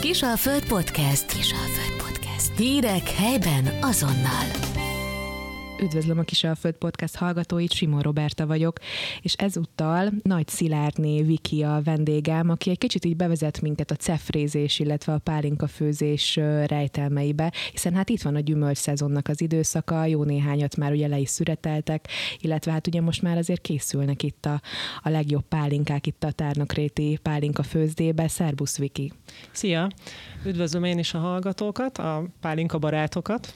Kisalföld Podcast. Kisalföld Podcast. Hírek helyben azonnal. Üdvözlöm a Kisalföld Podcast hallgatóit, Simon Roberta vagyok, és ezúttal Nagy Szilárdné Viki a vendégem, aki egy kicsit így bevezet minket a cefrézés, illetve a pálinka főzés rejtelmeibe, hiszen hát itt van a gyümölcs szezonnak az időszaka, jó néhányat már ugye le is szüreteltek, illetve hát ugye most már azért készülnek itt a, a legjobb pálinkák itt a Tárnokréti pálinka főzdébe. Szerbusz Viki! Szia! Üdvözlöm én is a hallgatókat, a pálinka barátokat.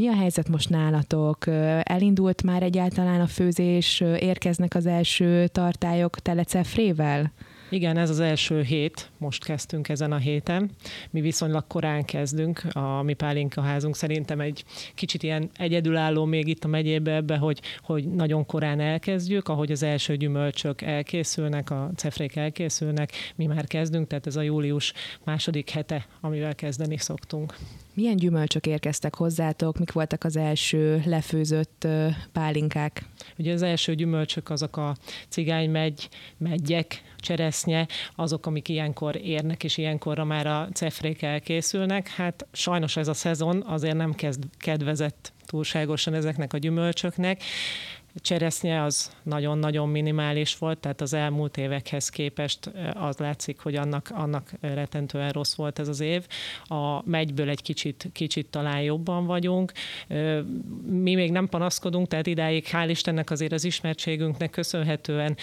Mi a helyzet most nálatok? Elindult már egyáltalán a főzés, érkeznek az első tartályok telecefrével? Igen, ez az első hét, most kezdtünk ezen a héten. Mi viszonylag korán kezdünk, a mi pálinka házunk szerintem egy kicsit ilyen egyedülálló még itt a megyébe ebbe, hogy, hogy nagyon korán elkezdjük, ahogy az első gyümölcsök elkészülnek, a cefrék elkészülnek, mi már kezdünk, tehát ez a július második hete, amivel kezdeni szoktunk. Milyen gyümölcsök érkeztek hozzátok? Mik voltak az első lefőzött pálinkák? Ugye az első gyümölcsök azok a cigánymegy, megyek, cseresznye, azok, amik ilyenkor érnek, és ilyenkorra már a cefrék elkészülnek. Hát sajnos ez a szezon azért nem kezd kedvezett túlságosan ezeknek a gyümölcsöknek cseresznye az nagyon-nagyon minimális volt, tehát az elmúlt évekhez képest az látszik, hogy annak, annak retentően rossz volt ez az év. A megyből egy kicsit, kicsit talán jobban vagyunk. Mi még nem panaszkodunk, tehát idáig hál' Istennek azért az ismertségünknek köszönhetően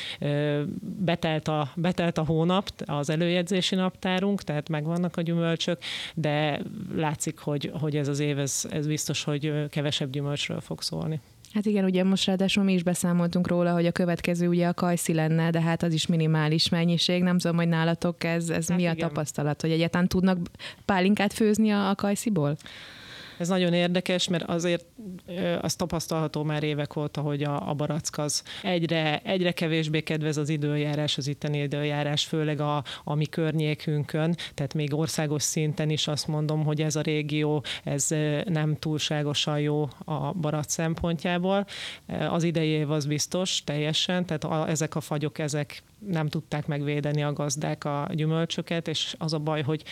betelt a, betelt a hónap, az előjegyzési naptárunk, tehát megvannak a gyümölcsök, de látszik, hogy, hogy ez az év, ez, ez biztos, hogy kevesebb gyümölcsről fog szólni. Hát igen, ugye most ráadásul mi is beszámoltunk róla, hogy a következő ugye a kajszi lenne, de hát az is minimális mennyiség. Nem tudom, hogy nálatok ez, ez hát mi igen. a tapasztalat, hogy egyáltalán tudnak pálinkát főzni a, a kajsziból? Ez nagyon érdekes, mert azért az tapasztalható már évek óta, hogy a, a barack az egyre, egyre kevésbé kedvez az időjárás, az itteni időjárás, főleg a, a mi környékünkön, tehát még országos szinten is azt mondom, hogy ez a régió, ez nem túlságosan jó a barack szempontjából. Az idei év az biztos, teljesen, tehát a, ezek a fagyok, ezek nem tudták megvédeni a gazdák a gyümölcsöket, és az a baj, hogy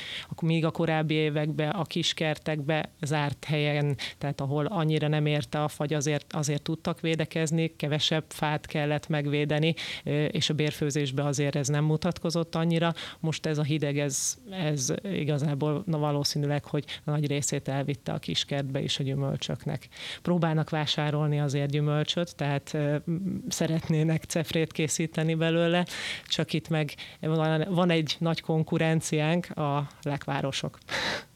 még a korábbi években a kiskertekbe zárt helyen, tehát ahol annyira nem érte a fagy, azért, azért tudtak védekezni, kevesebb fát kellett megvédeni, és a bérfőzésbe azért ez nem mutatkozott annyira. Most ez a hideg, ez, ez igazából na, valószínűleg, hogy nagy részét elvitte a kiskertbe is a gyümölcsöknek. Próbálnak vásárolni azért gyümölcsöt, tehát szeretnének cefrét készíteni belőle, csak itt meg van egy nagy konkurenciánk, a lekvárosok.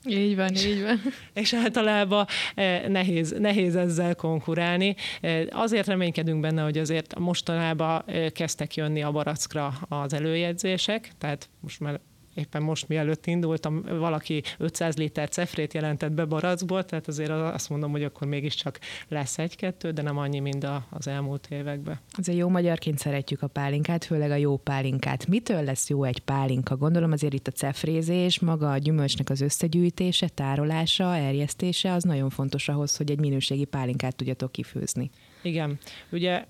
Így van, így van. És általában eh, nehéz, nehéz ezzel konkurálni. Eh, azért reménykedünk benne, hogy azért mostanában eh, kezdtek jönni a barackra az előjegyzések, tehát most már éppen most mielőtt indultam, valaki 500 liter cefrét jelentett be barackból, tehát azért azt mondom, hogy akkor mégiscsak lesz egy-kettő, de nem annyi, mint az elmúlt években. Azért jó magyarként szeretjük a pálinkát, főleg a jó pálinkát. Mitől lesz jó egy pálinka? Gondolom azért itt a cefrézés, maga a gyümölcsnek az összegyűjtése, tárolása, erjesztése, az nagyon fontos ahhoz, hogy egy minőségi pálinkát tudjatok kifőzni. Igen. Ugye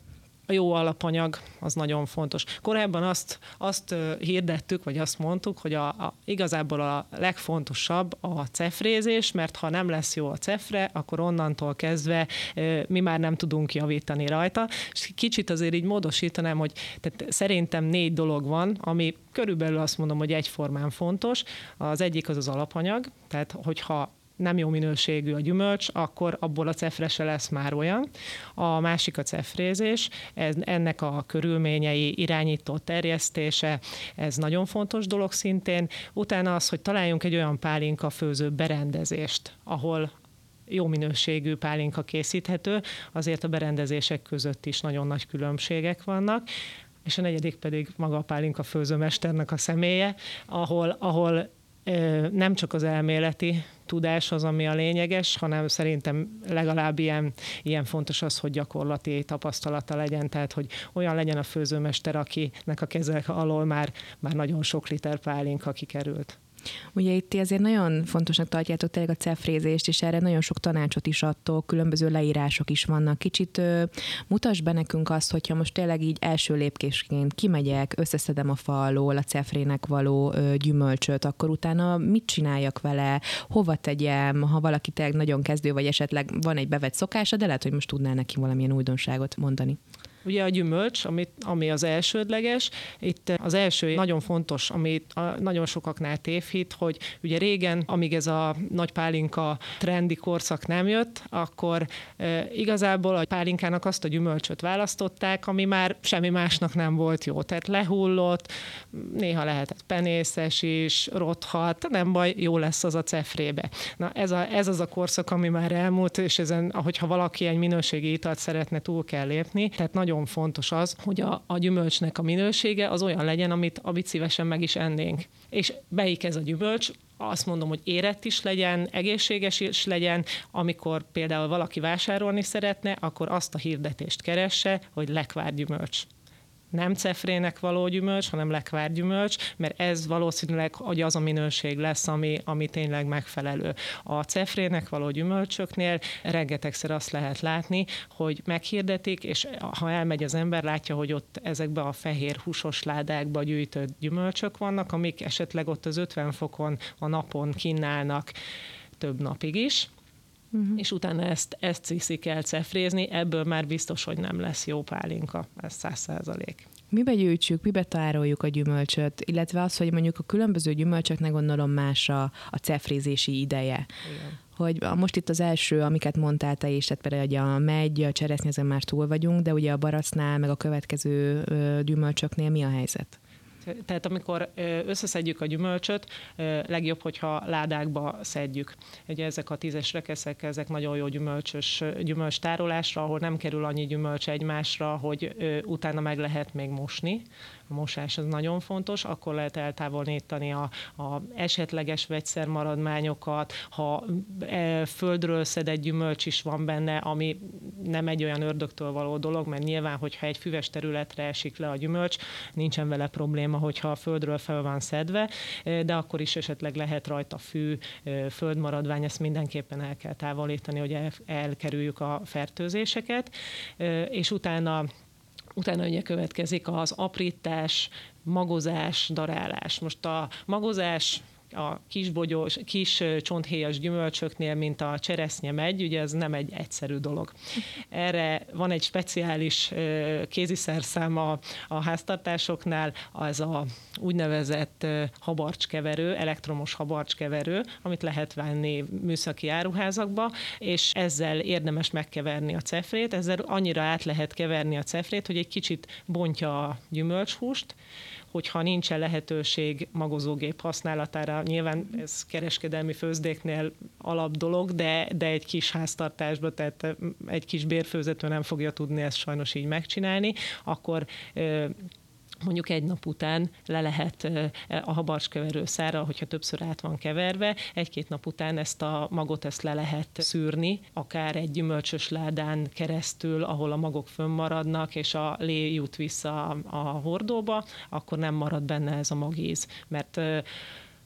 a jó alapanyag az nagyon fontos. Korábban azt, azt hirdettük, vagy azt mondtuk, hogy a, a, igazából a legfontosabb a cefrézés, mert ha nem lesz jó a cefre, akkor onnantól kezdve mi már nem tudunk javítani rajta. És kicsit azért így módosítanám, hogy tehát szerintem négy dolog van, ami körülbelül azt mondom, hogy egyformán fontos. Az egyik az az alapanyag, tehát hogyha nem jó minőségű a gyümölcs, akkor abból a cefre se lesz már olyan. A másik a cefrézés, ez, ennek a körülményei, irányító terjesztése, ez nagyon fontos dolog szintén. Utána az, hogy találjunk egy olyan pálinka főző berendezést, ahol jó minőségű pálinka készíthető, azért a berendezések között is nagyon nagy különbségek vannak és a negyedik pedig maga a pálinka főzőmesternek a személye, ahol, ahol nem csak az elméleti tudás az, ami a lényeges, hanem szerintem legalább ilyen, ilyen fontos az, hogy gyakorlati tapasztalata legyen, tehát hogy olyan legyen a főzőmester, akinek a kezek alól már, már nagyon sok liter pálinka kikerült. Ugye itt azért nagyon fontosnak tartjátok tényleg a cefrézést, és erre nagyon sok tanácsot is adtok, különböző leírások is vannak. Kicsit ö, mutasd be nekünk azt, hogyha most tényleg így első lépkésként kimegyek, összeszedem a fa alól a cefrének való ö, gyümölcsöt, akkor utána mit csináljak vele, hova tegyem, ha valaki tényleg nagyon kezdő, vagy esetleg van egy bevett szokása, de lehet, hogy most tudnál neki valamilyen újdonságot mondani. Ugye a gyümölcs, amit, ami az elsődleges, itt az első nagyon fontos, amit a, nagyon sokaknál tévhit, hogy ugye régen, amíg ez a nagy pálinka trendi korszak nem jött, akkor e, igazából a pálinkának azt a gyümölcsöt választották, ami már semmi másnak nem volt jó. Tehát lehullott, néha lehetett penészes is, rothat, nem baj, jó lesz az a cefrébe. Na ez, a, ez az a korszak, ami már elmúlt, és ezen, ahogyha valaki egy minőségi italt szeretne, túl kell lépni. Tehát nagyon nagyon fontos az, hogy a, a gyümölcsnek a minősége az olyan legyen, amit, amit szívesen meg is ennénk. És beik ez a gyümölcs, azt mondom, hogy érett is legyen, egészséges is legyen, amikor például valaki vásárolni szeretne, akkor azt a hirdetést keresse, hogy lekvár gyümölcs nem cefrének való gyümölcs, hanem lekvár gyümölcs, mert ez valószínűleg hogy az a minőség lesz, ami, ami tényleg megfelelő. A cefrének való gyümölcsöknél rengetegszer azt lehet látni, hogy meghirdetik, és ha elmegy az ember, látja, hogy ott ezekbe a fehér húsos ládákba gyűjtött gyümölcsök vannak, amik esetleg ott az 50 fokon a napon kínálnak több napig is, uh-huh. és utána ezt, ezt viszik el cefrézni, ebből már biztos, hogy nem lesz jó pálinka, ez száz százalék. Mibe gyűjtsük, mibe tároljuk a gyümölcsöt, illetve az, hogy mondjuk a különböző gyümölcsöknek gondolom más a, a cefrézési ideje. Igen hogy most itt az első, amiket mondtál te is, tehát például a megy, a cseresznye, ezen már túl vagyunk, de ugye a baracnál, meg a következő gyümölcsöknél mi a helyzet? Tehát amikor összeszedjük a gyümölcsöt, legjobb, hogyha ládákba szedjük. Ugye ezek a tízes rekeszek, ezek nagyon jó gyümölcsös gyümölcs tárolásra, ahol nem kerül annyi gyümölcs egymásra, hogy utána meg lehet még mosni mosás az nagyon fontos, akkor lehet eltávolítani a, a esetleges vegyszermaradmányokat, ha e, földről szedett gyümölcs is van benne, ami nem egy olyan ördögtől való dolog, mert nyilván, hogyha egy füves területre esik le a gyümölcs, nincsen vele probléma, hogyha a földről fel van szedve, e, de akkor is esetleg lehet rajta fű, e, földmaradvány, ezt mindenképpen el kell távolítani, hogy elkerüljük a fertőzéseket, és utána Utána ugye következik az aprítás, magozás, darálás. Most a magozás a kis, bogyós, kis csonthéjas gyümölcsöknél, mint a cseresznye megy, ugye ez nem egy egyszerű dolog. Erre van egy speciális kéziszerszám a, a háztartásoknál, az a úgynevezett habarcskeverő, elektromos habarcskeverő, amit lehet venni műszaki áruházakba, és ezzel érdemes megkeverni a cefrét, ezzel annyira át lehet keverni a cefrét, hogy egy kicsit bontja a gyümölcshúst, hogyha nincsen lehetőség magozógép használatára, nyilván ez kereskedelmi főzdéknél alap dolog, de, de egy kis háztartásban, tehát egy kis bérfőzető nem fogja tudni ezt sajnos így megcsinálni, akkor mondjuk egy nap után le lehet a habarcskeverő szára, hogyha többször át van keverve, egy-két nap után ezt a magot ezt le lehet szűrni, akár egy gyümölcsös ládán keresztül, ahol a magok fönnmaradnak, és a lé jut vissza a hordóba, akkor nem marad benne ez a magíz, mert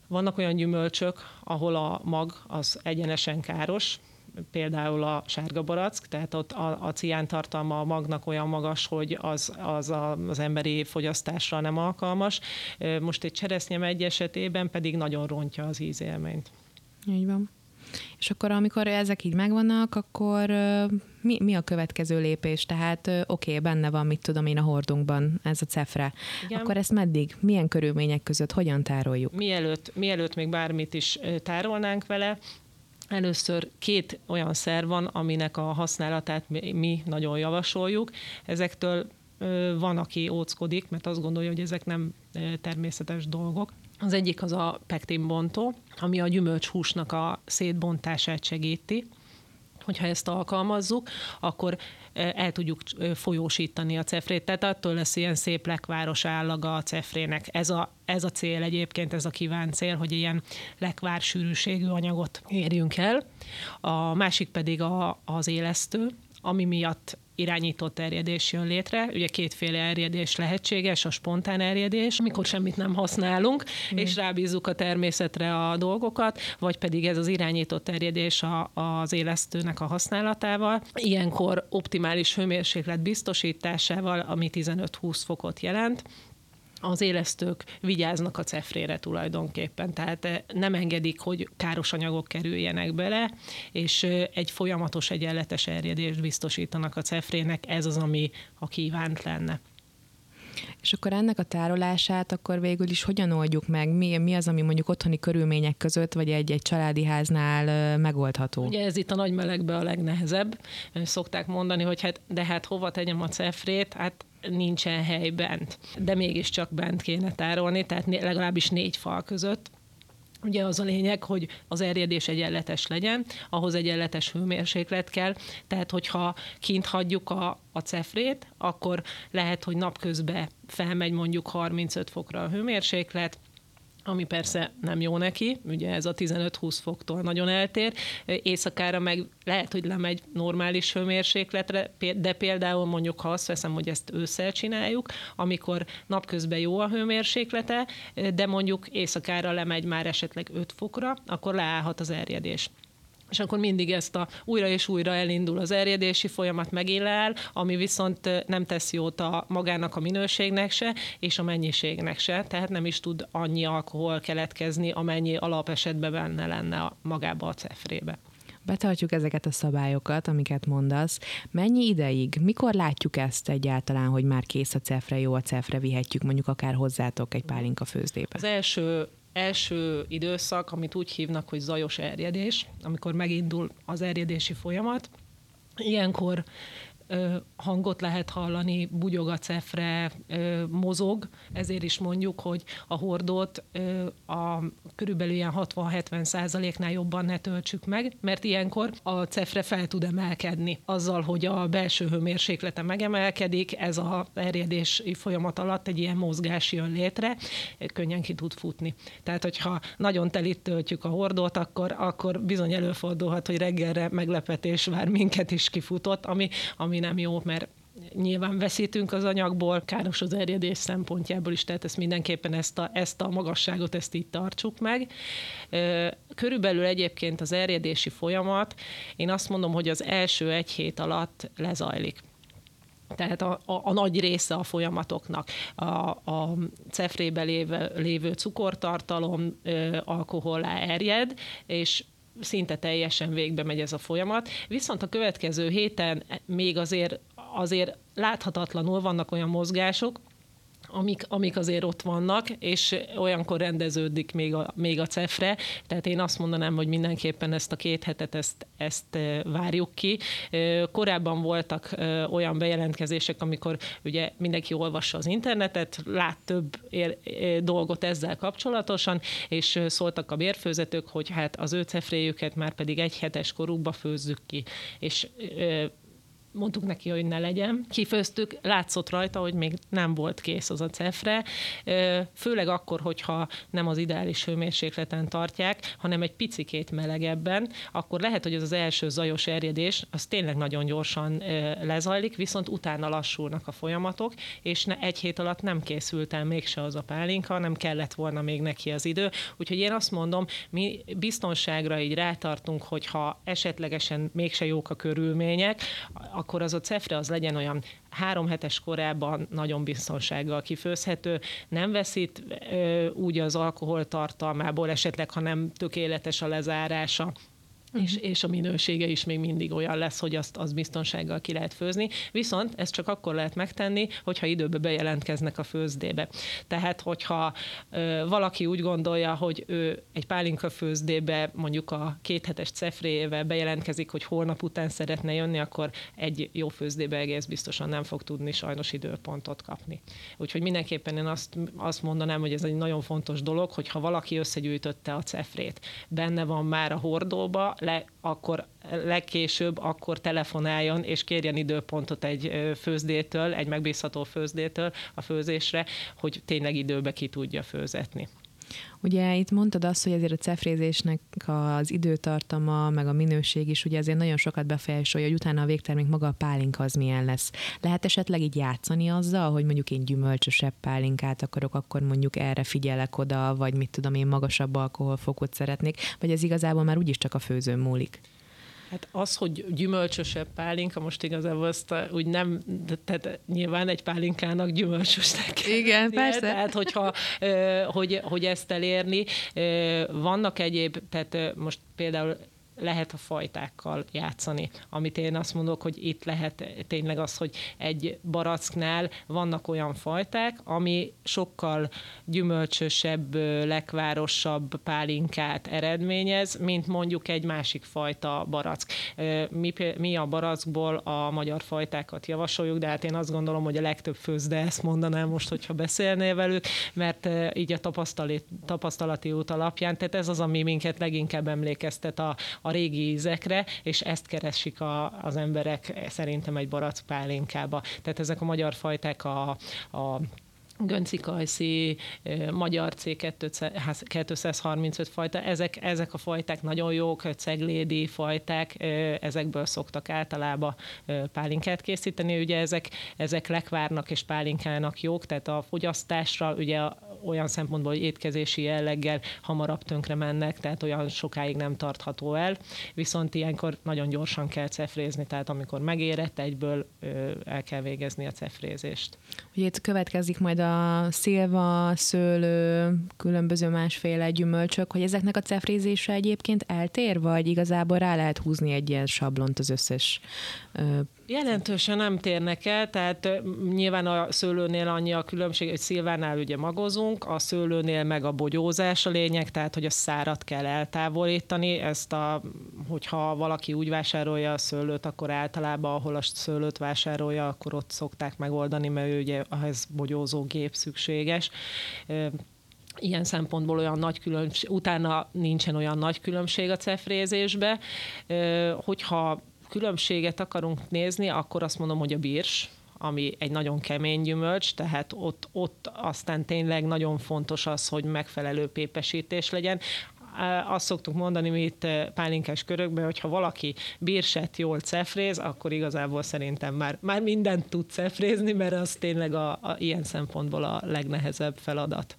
vannak olyan gyümölcsök, ahol a mag az egyenesen káros, például a sárga barack, tehát ott a, a cián tartalma a magnak olyan magas, hogy az, az a, az emberi fogyasztásra nem alkalmas. Most egy cseresznye egy esetében pedig nagyon rontja az ízélményt. Így van. És akkor, amikor ezek így megvannak, akkor mi, mi a következő lépés? Tehát oké, okay, benne van, mit tudom én a hordunkban, ez a cefre. Igen. Akkor ezt meddig, milyen körülmények között, hogyan tároljuk? Mielőtt, mielőtt még bármit is tárolnánk vele, Először két olyan szer van, aminek a használatát mi nagyon javasoljuk. Ezektől van, aki óckodik, mert azt gondolja, hogy ezek nem természetes dolgok. Az egyik az a pektinbontó, ami a gyümölcshúsnak a szétbontását segíti hogyha ezt alkalmazzuk, akkor el tudjuk folyósítani a cefrét. Tehát attól lesz ilyen szép lekváros állaga a cefrének. Ez a, ez a cél egyébként, ez a kívánt cél, hogy ilyen lekvár sűrűségű anyagot érjünk el. A másik pedig a, az élesztő, ami miatt irányított erjedés jön létre. Ugye kétféle erjedés lehetséges, a spontán erjedés, amikor semmit nem használunk, mm. és rábízzuk a természetre a dolgokat, vagy pedig ez az irányított erjedés a, az élesztőnek a használatával. Ilyenkor optimális hőmérséklet biztosításával, ami 15-20 fokot jelent, az élesztők vigyáznak a cefrére tulajdonképpen, tehát eh, nem engedik, hogy káros anyagok kerüljenek bele, és eh, egy folyamatos egyenletes erjedést biztosítanak a cefrének, ez az, ami a kívánt lenne. És akkor ennek a tárolását akkor végül is hogyan oldjuk meg? Mi, mi az, ami mondjuk otthoni körülmények között, vagy egy, egy családi háznál megoldható? Ugye ez itt a nagy melegbe a legnehezebb. Szokták mondani, hogy hát, de hát hova tegyem a cefrét? Hát nincsen hely bent. De mégiscsak bent kéne tárolni, tehát legalábbis négy fal között. Ugye az a lényeg, hogy az erjedés egyenletes legyen, ahhoz egyenletes hőmérséklet kell, tehát hogyha kint hagyjuk a, a cefrét, akkor lehet, hogy napközben felmegy mondjuk 35 fokra a hőmérséklet, ami persze nem jó neki, ugye ez a 15-20 foktól nagyon eltér, éjszakára meg lehet, hogy lemegy normális hőmérsékletre, de például mondjuk, ha azt veszem, hogy ezt ősszel csináljuk, amikor napközben jó a hőmérséklete, de mondjuk éjszakára lemegy már esetleg 5 fokra, akkor leállhat az erjedés és akkor mindig ezt a újra és újra elindul az erjedési folyamat megél ami viszont nem tesz jót a magának a minőségnek se, és a mennyiségnek se, tehát nem is tud annyi alkohol keletkezni, amennyi alapesetben benne lenne a, magába a cefrébe betartjuk ezeket a szabályokat, amiket mondasz. Mennyi ideig, mikor látjuk ezt egyáltalán, hogy már kész a cefre, jó a cefre, vihetjük mondjuk akár hozzátok egy pálinka főzdébe? Az első első időszak, amit úgy hívnak, hogy zajos erjedés, amikor megindul az erjedési folyamat. Ilyenkor hangot lehet hallani, bugyog a cefre, mozog, ezért is mondjuk, hogy a hordót a körülbelül ilyen 60-70 százaléknál jobban ne töltsük meg, mert ilyenkor a cefre fel tud emelkedni. Azzal, hogy a belső hőmérséklete megemelkedik, ez a erjedési folyamat alatt egy ilyen mozgás jön létre, könnyen ki tud futni. Tehát, hogyha nagyon telit töltjük a hordót, akkor, akkor bizony előfordulhat, hogy reggelre meglepetés vár minket is kifutott, ami, ami nem jó, mert nyilván veszítünk az anyagból, káros az erjedés szempontjából is, tehát ezt mindenképpen ezt a, ezt a magasságot, ezt így tartsuk meg. Körülbelül egyébként az erjedési folyamat, én azt mondom, hogy az első egy hét alatt lezajlik tehát a, a, a nagy része a folyamatoknak. A, a cefrébe lévő, lévő cukortartalom alkoholá erjed, és szinte teljesen végbe megy ez a folyamat. Viszont a következő héten még azért, azért láthatatlanul vannak olyan mozgások, amik, amik azért ott vannak, és olyankor rendeződik még a, még a cefre, tehát én azt mondanám, hogy mindenképpen ezt a két hetet ezt, ezt várjuk ki. Korábban voltak olyan bejelentkezések, amikor ugye mindenki olvassa az internetet, lát több dolgot ezzel kapcsolatosan, és szóltak a bérfőzetők, hogy hát az ő cefréjüket már pedig egy hetes korukba főzzük ki, és mondtuk neki, hogy ne legyen. Kifőztük, látszott rajta, hogy még nem volt kész az a cefre, főleg akkor, hogyha nem az ideális hőmérsékleten tartják, hanem egy picikét melegebben, akkor lehet, hogy ez az első zajos erjedés, az tényleg nagyon gyorsan lezajlik, viszont utána lassulnak a folyamatok, és ne, egy hét alatt nem készült el mégse az a pálinka, nem kellett volna még neki az idő. Úgyhogy én azt mondom, mi biztonságra így rátartunk, hogyha esetlegesen mégse jók a körülmények, akkor az a cefre az legyen olyan három hetes korában nagyon biztonsággal kifőzhető, nem veszít ö, úgy az alkohol tartalmából, esetleg, ha nem tökéletes a lezárása, uh-huh. és, és a minősége is még mindig olyan lesz, hogy azt, azt biztonsággal ki lehet főzni. Viszont ezt csak akkor lehet megtenni, hogyha időbe bejelentkeznek a főzdébe. Tehát, hogyha ö, valaki úgy gondolja, hogy ő egy pálinka főzdébe mondjuk a kéthetes cefréjével bejelentkezik, hogy holnap után szeretne jönni, akkor egy jó főzdébe egész biztosan nem fog tudni sajnos időpontot kapni. Úgyhogy mindenképpen én azt, azt mondanám, hogy ez egy nagyon fontos dolog, hogy ha valaki összegyűjtötte a cefrét, benne van már a hordóba, le, akkor legkésőbb akkor telefonáljon és kérjen időpontot egy főzdétől, egy megbízható főzdétől a főzésre, hogy tényleg időbe ki tudja főzetni. Ugye itt mondtad azt, hogy ezért a cefrézésnek az időtartama, meg a minőség is ugye azért nagyon sokat befolyásolja, hogy utána a végtermék maga a pálinka az milyen lesz. Lehet esetleg így játszani azzal, hogy mondjuk én gyümölcsösebb pálinkát akarok, akkor mondjuk erre figyelek oda, vagy mit tudom én magasabb alkoholfokot szeretnék, vagy ez igazából már úgyis csak a főzőn múlik? Hát az, hogy gyümölcsösebb pálinka, most igazából azt úgy nem, tehát nyilván egy pálinkának gyümölcsösnek kell Igen, persze. Tehát, hogyha, hogy, hogy ezt elérni, vannak egyéb, tehát most például lehet a fajtákkal játszani. Amit én azt mondok, hogy itt lehet tényleg az, hogy egy baracknál vannak olyan fajták, ami sokkal gyümölcsösebb, lekvárosabb pálinkát eredményez, mint mondjuk egy másik fajta barack. Mi, mi a barackból a magyar fajtákat javasoljuk, de hát én azt gondolom, hogy a legtöbb főzde ezt mondanám most, hogyha beszélnél velük, mert így a tapasztalati, út alapján, tehát ez az, ami minket leginkább emlékeztet a, a régi ízekre, és ezt keresik a, az emberek szerintem egy barack pálinkába. Tehát ezek a magyar fajták a, a Gönci Kajszi, magyar C235 fajta, ezek, ezek a fajták nagyon jók, ceglédi fajták, ezekből szoktak általában pálinkát készíteni, ugye ezek, ezek lekvárnak és pálinkának jók, tehát a fogyasztásra ugye olyan szempontból, hogy étkezési jelleggel hamarabb tönkre mennek, tehát olyan sokáig nem tartható el, viszont ilyenkor nagyon gyorsan kell cefrézni, tehát amikor megérett, egyből el kell végezni a cefrézést. Ugye itt következik majd a szilva, szőlő, különböző másféle gyümölcsök, hogy ezeknek a cefrézése egyébként eltér, vagy igazából rá lehet húzni egy ilyen sablont az összes Jelentősen nem térnek el, tehát nyilván a szőlőnél annyi a különbség, hogy szilvánál ugye magozunk, a szőlőnél meg a bogyózás a lényeg, tehát hogy a szárat kell eltávolítani, ezt a, hogyha valaki úgy vásárolja a szőlőt, akkor általában ahol a szőlőt vásárolja, akkor ott szokták megoldani, mert ugye ehhez bogyózó gép szükséges ilyen szempontból olyan nagy különbség, utána nincsen olyan nagy különbség a cefrézésbe. Hogyha különbséget akarunk nézni, akkor azt mondom, hogy a birs, ami egy nagyon kemény gyümölcs, tehát ott, ott aztán tényleg nagyon fontos az, hogy megfelelő pépesítés legyen azt szoktuk mondani mi itt pálinkás körökben, hogy ha valaki bírset jól cefréz, akkor igazából szerintem már, már mindent tud cefrézni, mert az tényleg a, a, ilyen szempontból a legnehezebb feladat.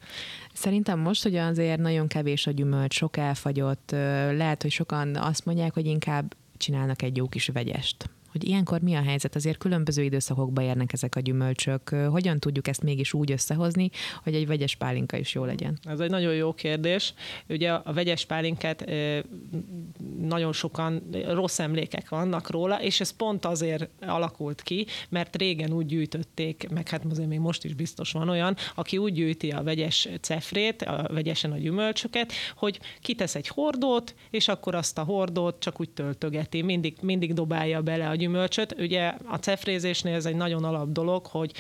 Szerintem most, hogy azért nagyon kevés a gyümölcs, sok elfagyott, lehet, hogy sokan azt mondják, hogy inkább csinálnak egy jó kis vegyest hogy ilyenkor mi a helyzet? Azért különböző időszakokba érnek ezek a gyümölcsök. Hogyan tudjuk ezt mégis úgy összehozni, hogy egy vegyes pálinka is jó legyen? Ez egy nagyon jó kérdés. Ugye a vegyes pálinkát nagyon sokan rossz emlékek vannak róla, és ez pont azért alakult ki, mert régen úgy gyűjtötték, meg hát azért még most is biztos van olyan, aki úgy gyűjti a vegyes cefrét, a vegyesen a gyümölcsöket, hogy kitesz egy hordót, és akkor azt a hordót csak úgy töltögeti, mindig, mindig dobálja bele a gyümölcsöt. Ugye a cefrézésnél ez egy nagyon alap dolog, hogy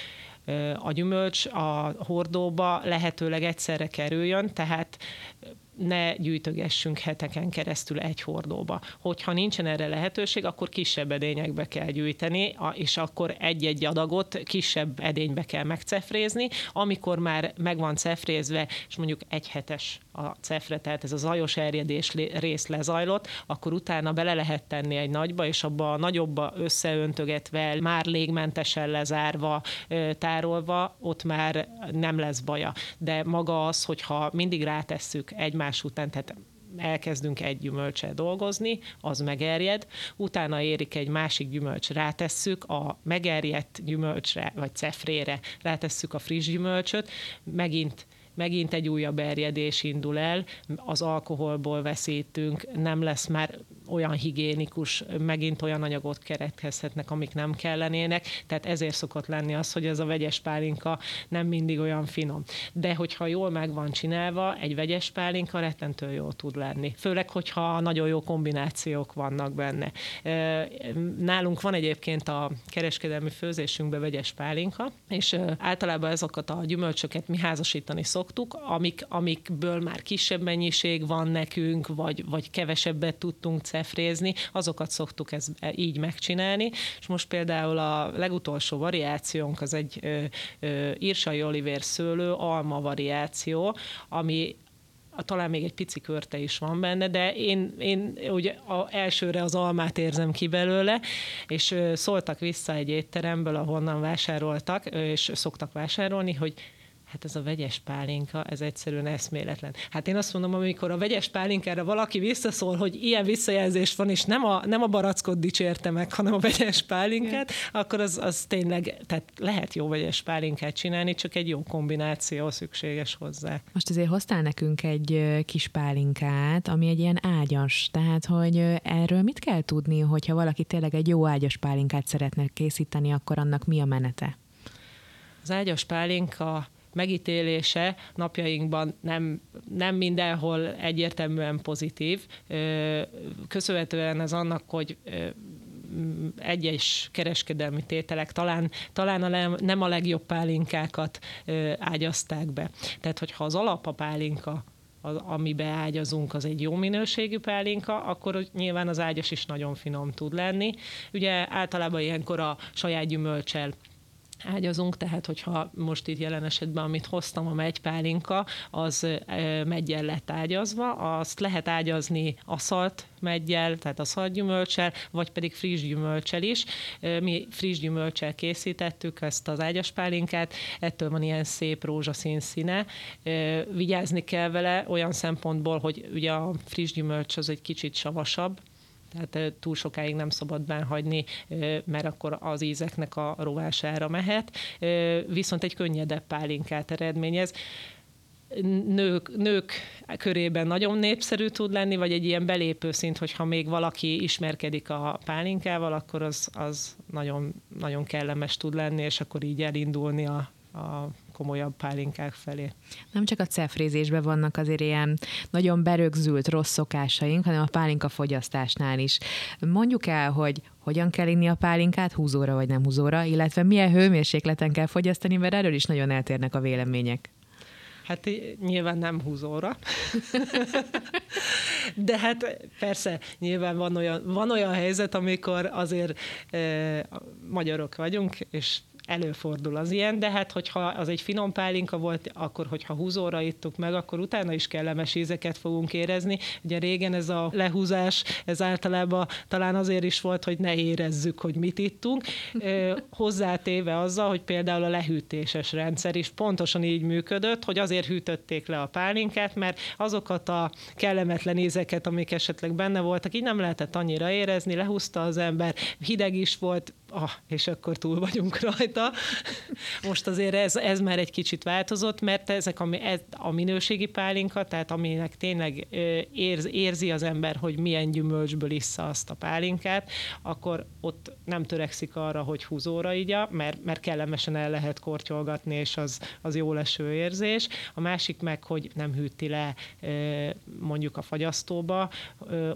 a gyümölcs a hordóba lehetőleg egyszerre kerüljön, tehát ne gyűjtögessünk heteken keresztül egy hordóba. Hogyha nincsen erre lehetőség, akkor kisebb edényekbe kell gyűjteni, és akkor egy-egy adagot kisebb edénybe kell megcefrézni. Amikor már meg van cefrézve, és mondjuk egy hetes a cefre, tehát ez a zajos erjedés rész lezajlott, akkor utána bele lehet tenni egy nagyba, és abba a nagyobba összeöntögetve, már légmentesen lezárva, tárolva, ott már nem lesz baja. De maga az, hogyha mindig rátesszük egymás után, tehát elkezdünk egy gyümölcsel dolgozni, az megerjed, utána érik egy másik gyümölcs, rátesszük a megerjedt gyümölcsre, vagy cefrére, rátesszük a friss gyümölcsöt, megint megint egy újabb erjedés indul el, az alkoholból veszítünk, nem lesz már olyan higiénikus, megint olyan anyagot keretkezhetnek, amik nem kellenének, tehát ezért szokott lenni az, hogy ez a vegyes pálinka nem mindig olyan finom. De hogyha jól meg van csinálva, egy vegyes pálinka rettentő jól tud lenni. Főleg, hogyha nagyon jó kombinációk vannak benne. Nálunk van egyébként a kereskedelmi főzésünkben vegyes pálinka, és általában azokat a gyümölcsöket mi házasítani szoktuk, amik, amikből már kisebb mennyiség van nekünk, vagy, vagy kevesebbet tudtunk cefrézni, azokat szoktuk ez, e, így megcsinálni, és most például a legutolsó variációnk az egy ö, ö, írsai olivér szőlő alma variáció, ami talán még egy pici körte is van benne, de én, én ugye a elsőre az almát érzem ki belőle, és szóltak vissza egy étteremből, ahonnan vásároltak, és szoktak vásárolni, hogy hát ez a vegyes pálinka, ez egyszerűen eszméletlen. Hát én azt mondom, amikor a vegyes pálinkára valaki visszaszól, hogy ilyen visszajelzés van, és nem a, nem a barackot dicsérte meg, hanem a vegyes pálinkát, Igen. akkor az, az tényleg, tehát lehet jó vegyes pálinkát csinálni, csak egy jó kombináció szükséges hozzá. Most azért hoztál nekünk egy kis pálinkát, ami egy ilyen ágyas, tehát hogy erről mit kell tudni, hogyha valaki tényleg egy jó ágyas pálinkát szeretne készíteni, akkor annak mi a menete? Az ágyas pálinka megítélése napjainkban nem, nem mindenhol egyértelműen pozitív. Köszönhetően ez annak, hogy egyes kereskedelmi tételek talán, talán a nem a legjobb pálinkákat ágyazták be. Tehát, hogyha az alap a pálinka az, amibe ágyazunk, az egy jó minőségű pálinka, akkor nyilván az ágyas is nagyon finom tud lenni. Ugye általában ilyenkor a saját gyümölcsel ágyazunk, tehát hogyha most itt jelen esetben, amit hoztam, a megypálinka, az meggyel lett ágyazva, azt lehet ágyazni aszalt meggyel, tehát a gyümölcsel, vagy pedig friss gyümölcsel is. Mi friss gyümölcsel készítettük ezt az ágyaspálinkát, ettől van ilyen szép rózsaszín színe. Vigyázni kell vele olyan szempontból, hogy ugye a friss gyümölcs az egy kicsit savasabb, tehát túl sokáig nem szabad bánhagyni, mert akkor az ízeknek a rovására mehet, viszont egy könnyedebb pálinkát eredményez. Nők, nők körében nagyon népszerű tud lenni, vagy egy ilyen belépő szint, hogyha még valaki ismerkedik a pálinkával, akkor az, az nagyon, nagyon kellemes tud lenni, és akkor így elindulni a, a komolyabb pálinkák felé. Nem csak a cefrézésben vannak azért ilyen nagyon berögzült rossz szokásaink, hanem a pálinka fogyasztásnál is. Mondjuk el, hogy hogyan kell inni a pálinkát, húzóra vagy nem húzóra, illetve milyen hőmérsékleten kell fogyasztani, mert erről is nagyon eltérnek a vélemények. Hát nyilván nem húzóra. De hát persze, nyilván van olyan, van olyan helyzet, amikor azért e, magyarok vagyunk, és előfordul az ilyen, de hát hogyha az egy finom pálinka volt, akkor hogyha húzóra ittuk meg, akkor utána is kellemes ízeket fogunk érezni. Ugye régen ez a lehúzás, ez általában talán azért is volt, hogy ne érezzük, hogy mit ittunk. Hozzátéve azzal, hogy például a lehűtéses rendszer is pontosan így működött, hogy azért hűtötték le a pálinkát, mert azokat a kellemetlen ízeket, amik esetleg benne voltak, így nem lehetett annyira érezni, lehúzta az ember, hideg is volt, ah, és akkor túl vagyunk rajta. Most azért ez, ez már egy kicsit változott, mert ezek a, ez, a minőségi pálinka, tehát aminek tényleg érz, érzi az ember, hogy milyen gyümölcsből issza azt a pálinkát, akkor ott nem törekszik arra, hogy húzóra igya, mert, mert kellemesen el lehet kortyolgatni, és az, az jó leső érzés. A másik meg, hogy nem hűti le mondjuk a fagyasztóba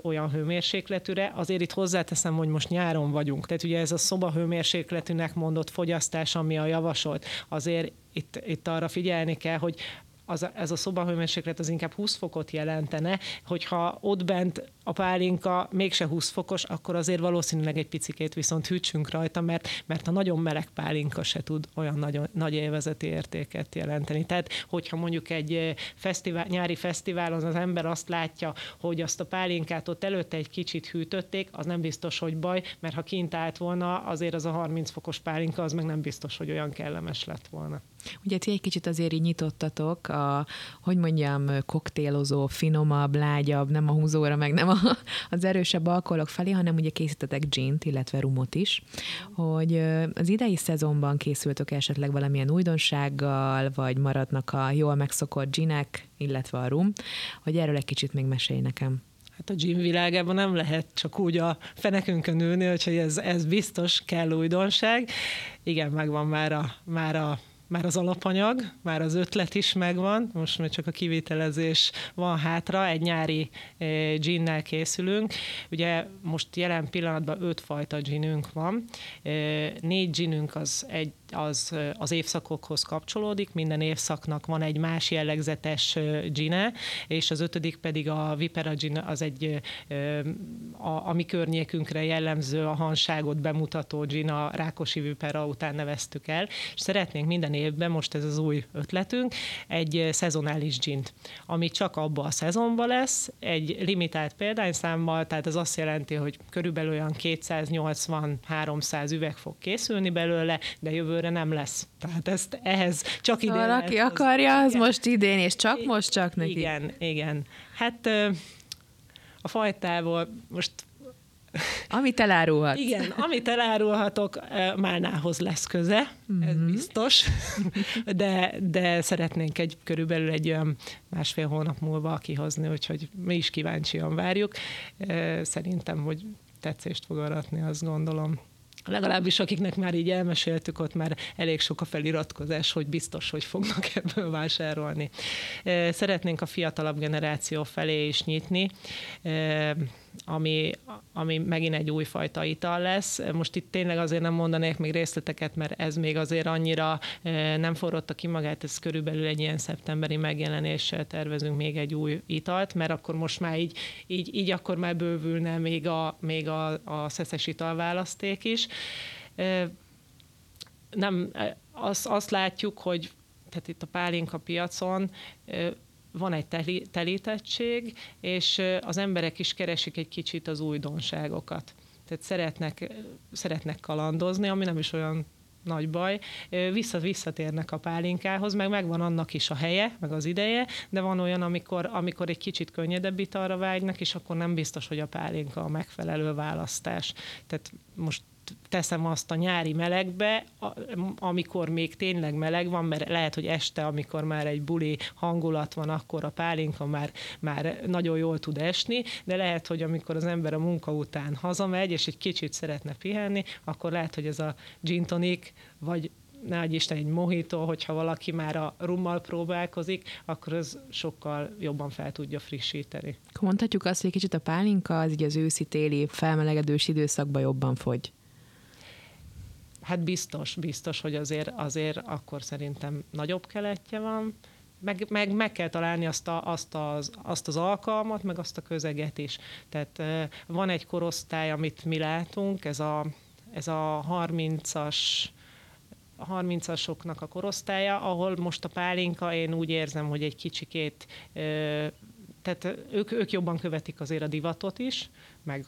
olyan hőmérsékletűre. Azért itt hozzáteszem, hogy most nyáron vagyunk, tehát ugye ez a szoba hőmérsékletűnek mondott fogyasztás, ami a javasolt, azért itt, itt arra figyelni kell, hogy az, ez a szobahőmérséklet az inkább 20 fokot jelentene, hogyha ott bent a pálinka mégse 20 fokos, akkor azért valószínűleg egy picikét viszont hűtsünk rajta, mert, mert a nagyon meleg pálinka se tud olyan nagyon, nagy élvezeti értéket jelenteni. Tehát, hogyha mondjuk egy eh, fesztivál, nyári fesztiválon az ember azt látja, hogy azt a pálinkát ott előtte egy kicsit hűtötték, az nem biztos, hogy baj, mert ha kint állt volna, azért az a 30 fokos pálinka, az meg nem biztos, hogy olyan kellemes lett volna. Ugye ti egy kicsit azért így nyitottatok a, hogy mondjam, koktélozó, finomabb, lágyabb, nem a húzóra, meg nem a, az erősebb alkoholok felé, hanem ugye készítetek gint, illetve rumot is, hogy az idei szezonban készültök esetleg valamilyen újdonsággal, vagy maradnak a jól megszokott ginek, illetve a rum, hogy erről egy kicsit még mesélj nekem. Hát a gym világában nem lehet csak úgy a fenekünkön ülni, hogy ez, ez biztos kell újdonság. Igen, megvan már a, már a már az alapanyag, már az ötlet is megvan, most már csak a kivitelezés van hátra, egy nyári eh, ginnel készülünk. Ugye most jelen pillanatban öt fajta ginünk van, eh, négy ginünk az egy az, az évszakokhoz kapcsolódik, minden évszaknak van egy más jellegzetes gine, és az ötödik pedig a Vipera gin, az egy a, a mi környékünkre jellemző a hanságot bemutató gin, a Rákosi Vipera után neveztük el, és szeretnénk minden évben, most ez az új ötletünk, egy szezonális gint, ami csak abba a szezonban lesz, egy limitált példányszámmal, tehát ez azt jelenti, hogy körülbelül olyan 280-300 üveg fog készülni belőle, de jövőre nem lesz. Tehát ezt ehhez csak idén Valaki aki akarja, az igen. most idén, és csak most csak neki. Igen, igen. Hát a fajtából most amit elárulhat. Igen, amit elárulhatok, Málnához lesz köze, mm-hmm. ez mhm. biztos, de, de szeretnénk egy körülbelül egy olyan másfél hónap múlva kihozni, úgyhogy mi is kíváncsian várjuk. Szerintem, hogy tetszést fog aratni, azt gondolom legalábbis akiknek már így elmeséltük, ott már elég sok a feliratkozás, hogy biztos, hogy fognak ebből vásárolni. Szeretnénk a fiatalabb generáció felé is nyitni ami, ami megint egy újfajta ital lesz. Most itt tényleg azért nem mondanék még részleteket, mert ez még azért annyira nem forrotta ki magát, ez körülbelül egy ilyen szeptemberi megjelenéssel tervezünk még egy új italt, mert akkor most már így, így, így akkor már bővülne még a, még a, a szeszes italválaszték is. Nem, azt, azt látjuk, hogy tehát itt a pálinka piacon van egy teli, telítettség, és az emberek is keresik egy kicsit az újdonságokat. Tehát szeretnek, szeretnek kalandozni, ami nem is olyan nagy baj. Vissza, visszatérnek a pálinkához, meg megvan annak is a helye, meg az ideje, de van olyan, amikor, amikor egy kicsit könnyedebb italra vágynak, és akkor nem biztos, hogy a pálinka a megfelelő választás. Tehát most teszem azt a nyári melegbe, amikor még tényleg meleg van, mert lehet, hogy este, amikor már egy buli hangulat van, akkor a pálinka már, már nagyon jól tud esni, de lehet, hogy amikor az ember a munka után hazamegy, és egy kicsit szeretne pihenni, akkor lehet, hogy ez a gin tonic, vagy ne Isten egy mohító, hogyha valaki már a rummal próbálkozik, akkor ez sokkal jobban fel tudja frissíteni. Mondhatjuk azt, hogy egy kicsit a pálinka az így az őszi-téli felmelegedős időszakban jobban fogy. Hát biztos, biztos, hogy azért, azért akkor szerintem nagyobb keletje van, meg, meg, meg kell találni azt, a, azt, az, azt az alkalmat, meg azt a közeget is. Tehát van egy korosztály, amit mi látunk, ez a, ez a 30-as 30-asoknak a korosztálya, ahol most a pálinka, én úgy érzem, hogy egy kicsikét tehát ők, ők jobban követik azért a divatot is, meg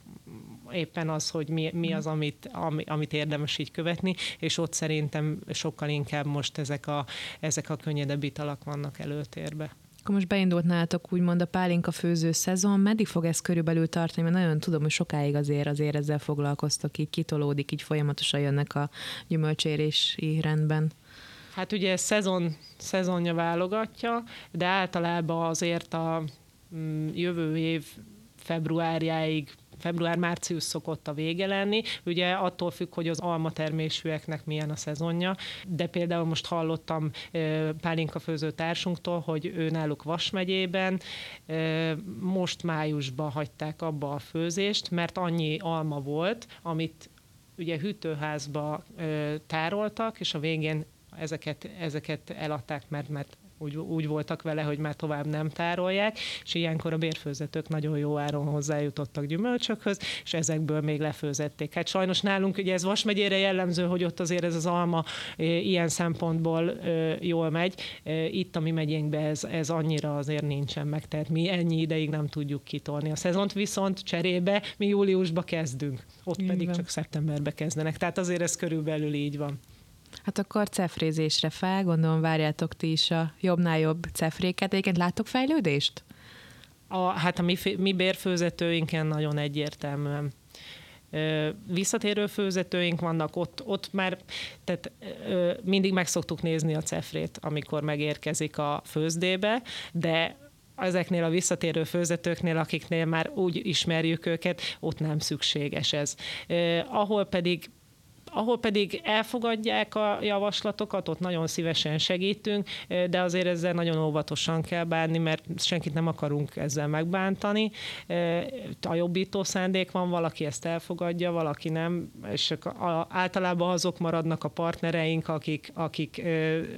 éppen az, hogy mi, mi az, amit, ami, amit érdemes így követni, és ott szerintem sokkal inkább most ezek a, ezek a könnyedebb italak vannak előtérbe. Akkor most beindult nálatok úgymond a pálinka főző szezon, meddig fog ez körülbelül tartani? Mert nagyon tudom, hogy sokáig azért azért ezzel foglalkoztok, így kitolódik, így folyamatosan jönnek a gyümölcsérési rendben. Hát ugye szezon, szezonja válogatja, de általában azért a jövő év februárjáig február-március szokott a vége lenni. Ugye attól függ, hogy az almatermésűeknek milyen a szezonja, de például most hallottam Pálinka főző társunktól, hogy ő náluk Vas megyében most májusban hagyták abba a főzést, mert annyi alma volt, amit ugye hűtőházba tároltak, és a végén ezeket, ezeket eladták, mert, mert úgy, úgy voltak vele, hogy már tovább nem tárolják, és ilyenkor a bérfőzetők nagyon jó áron hozzájutottak gyümölcsökhöz, és ezekből még lefőzették. Hát sajnos nálunk ugye ez Vas megyére jellemző, hogy ott azért ez az alma ilyen szempontból jól megy. Itt a mi megyénkben ez, ez annyira azért nincsen meg, tehát mi ennyi ideig nem tudjuk kitolni a szezont, viszont cserébe mi júliusba kezdünk, ott pedig Igen. csak szeptemberbe kezdenek. Tehát azért ez körülbelül így van. Hát akkor cefrézésre fel, gondolom várjátok ti is a jobbnál jobb cefréket. Egyébként láttok fejlődést? A, hát a mi, mi bérfőzetőinken nagyon egyértelműen visszatérő főzetőink vannak, ott, ott már tehát, mindig meg szoktuk nézni a cefrét, amikor megérkezik a főzdébe, de ezeknél a visszatérő főzetőknél, akiknél már úgy ismerjük őket, ott nem szükséges ez. ahol pedig ahol pedig elfogadják a javaslatokat, ott nagyon szívesen segítünk, de azért ezzel nagyon óvatosan kell bánni, mert senkit nem akarunk ezzel megbántani. A jobbító szándék van, valaki ezt elfogadja, valaki nem, és általában azok maradnak a partnereink, akik, akik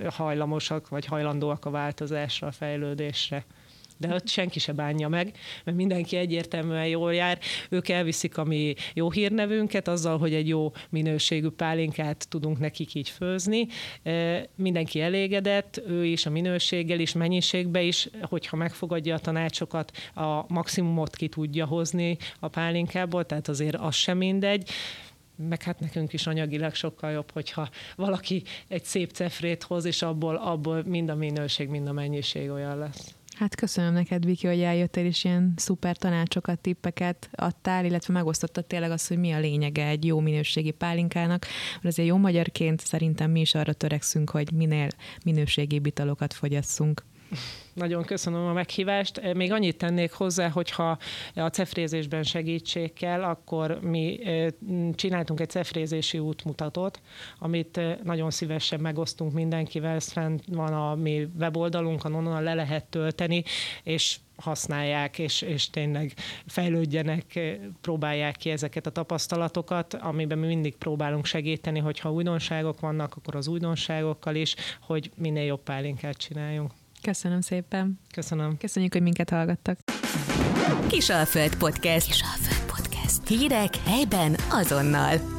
hajlamosak vagy hajlandóak a változásra, a fejlődésre de ott senki se bánja meg, mert mindenki egyértelműen jól jár. Ők elviszik a mi jó hírnevünket azzal, hogy egy jó minőségű pálinkát tudunk nekik így főzni. Mindenki elégedett, ő is a minőséggel is, mennyiségbe is, hogyha megfogadja a tanácsokat, a maximumot ki tudja hozni a pálinkából, tehát azért az sem mindegy meg hát nekünk is anyagilag sokkal jobb, hogyha valaki egy szép cefrét hoz, és abból, abból mind a minőség, mind a mennyiség olyan lesz. Hát köszönöm neked, Viki, hogy eljöttél, és ilyen szuper tanácsokat, tippeket adtál, illetve megosztottad tényleg azt, hogy mi a lényege egy jó minőségi pálinkának. Mert azért jó magyarként szerintem mi is arra törekszünk, hogy minél minőségi italokat fogyasszunk. Nagyon köszönöm a meghívást. Még annyit tennék hozzá, hogyha a cefrézésben segítség kell, akkor mi csináltunk egy cefrézési útmutatót, amit nagyon szívesen megosztunk mindenkivel. Ez van a mi weboldalunkon, onnan le lehet tölteni, és használják, és, és tényleg fejlődjenek, próbálják ki ezeket a tapasztalatokat, amiben mi mindig próbálunk segíteni, hogyha újdonságok vannak, akkor az újdonságokkal is, hogy minél jobb pálinkát csináljunk. Köszönöm szépen. Köszönöm. Köszönjük, hogy minket hallgattak. Kisalföld Podcast. Kisalföld Podcast. Hírek helyben azonnal.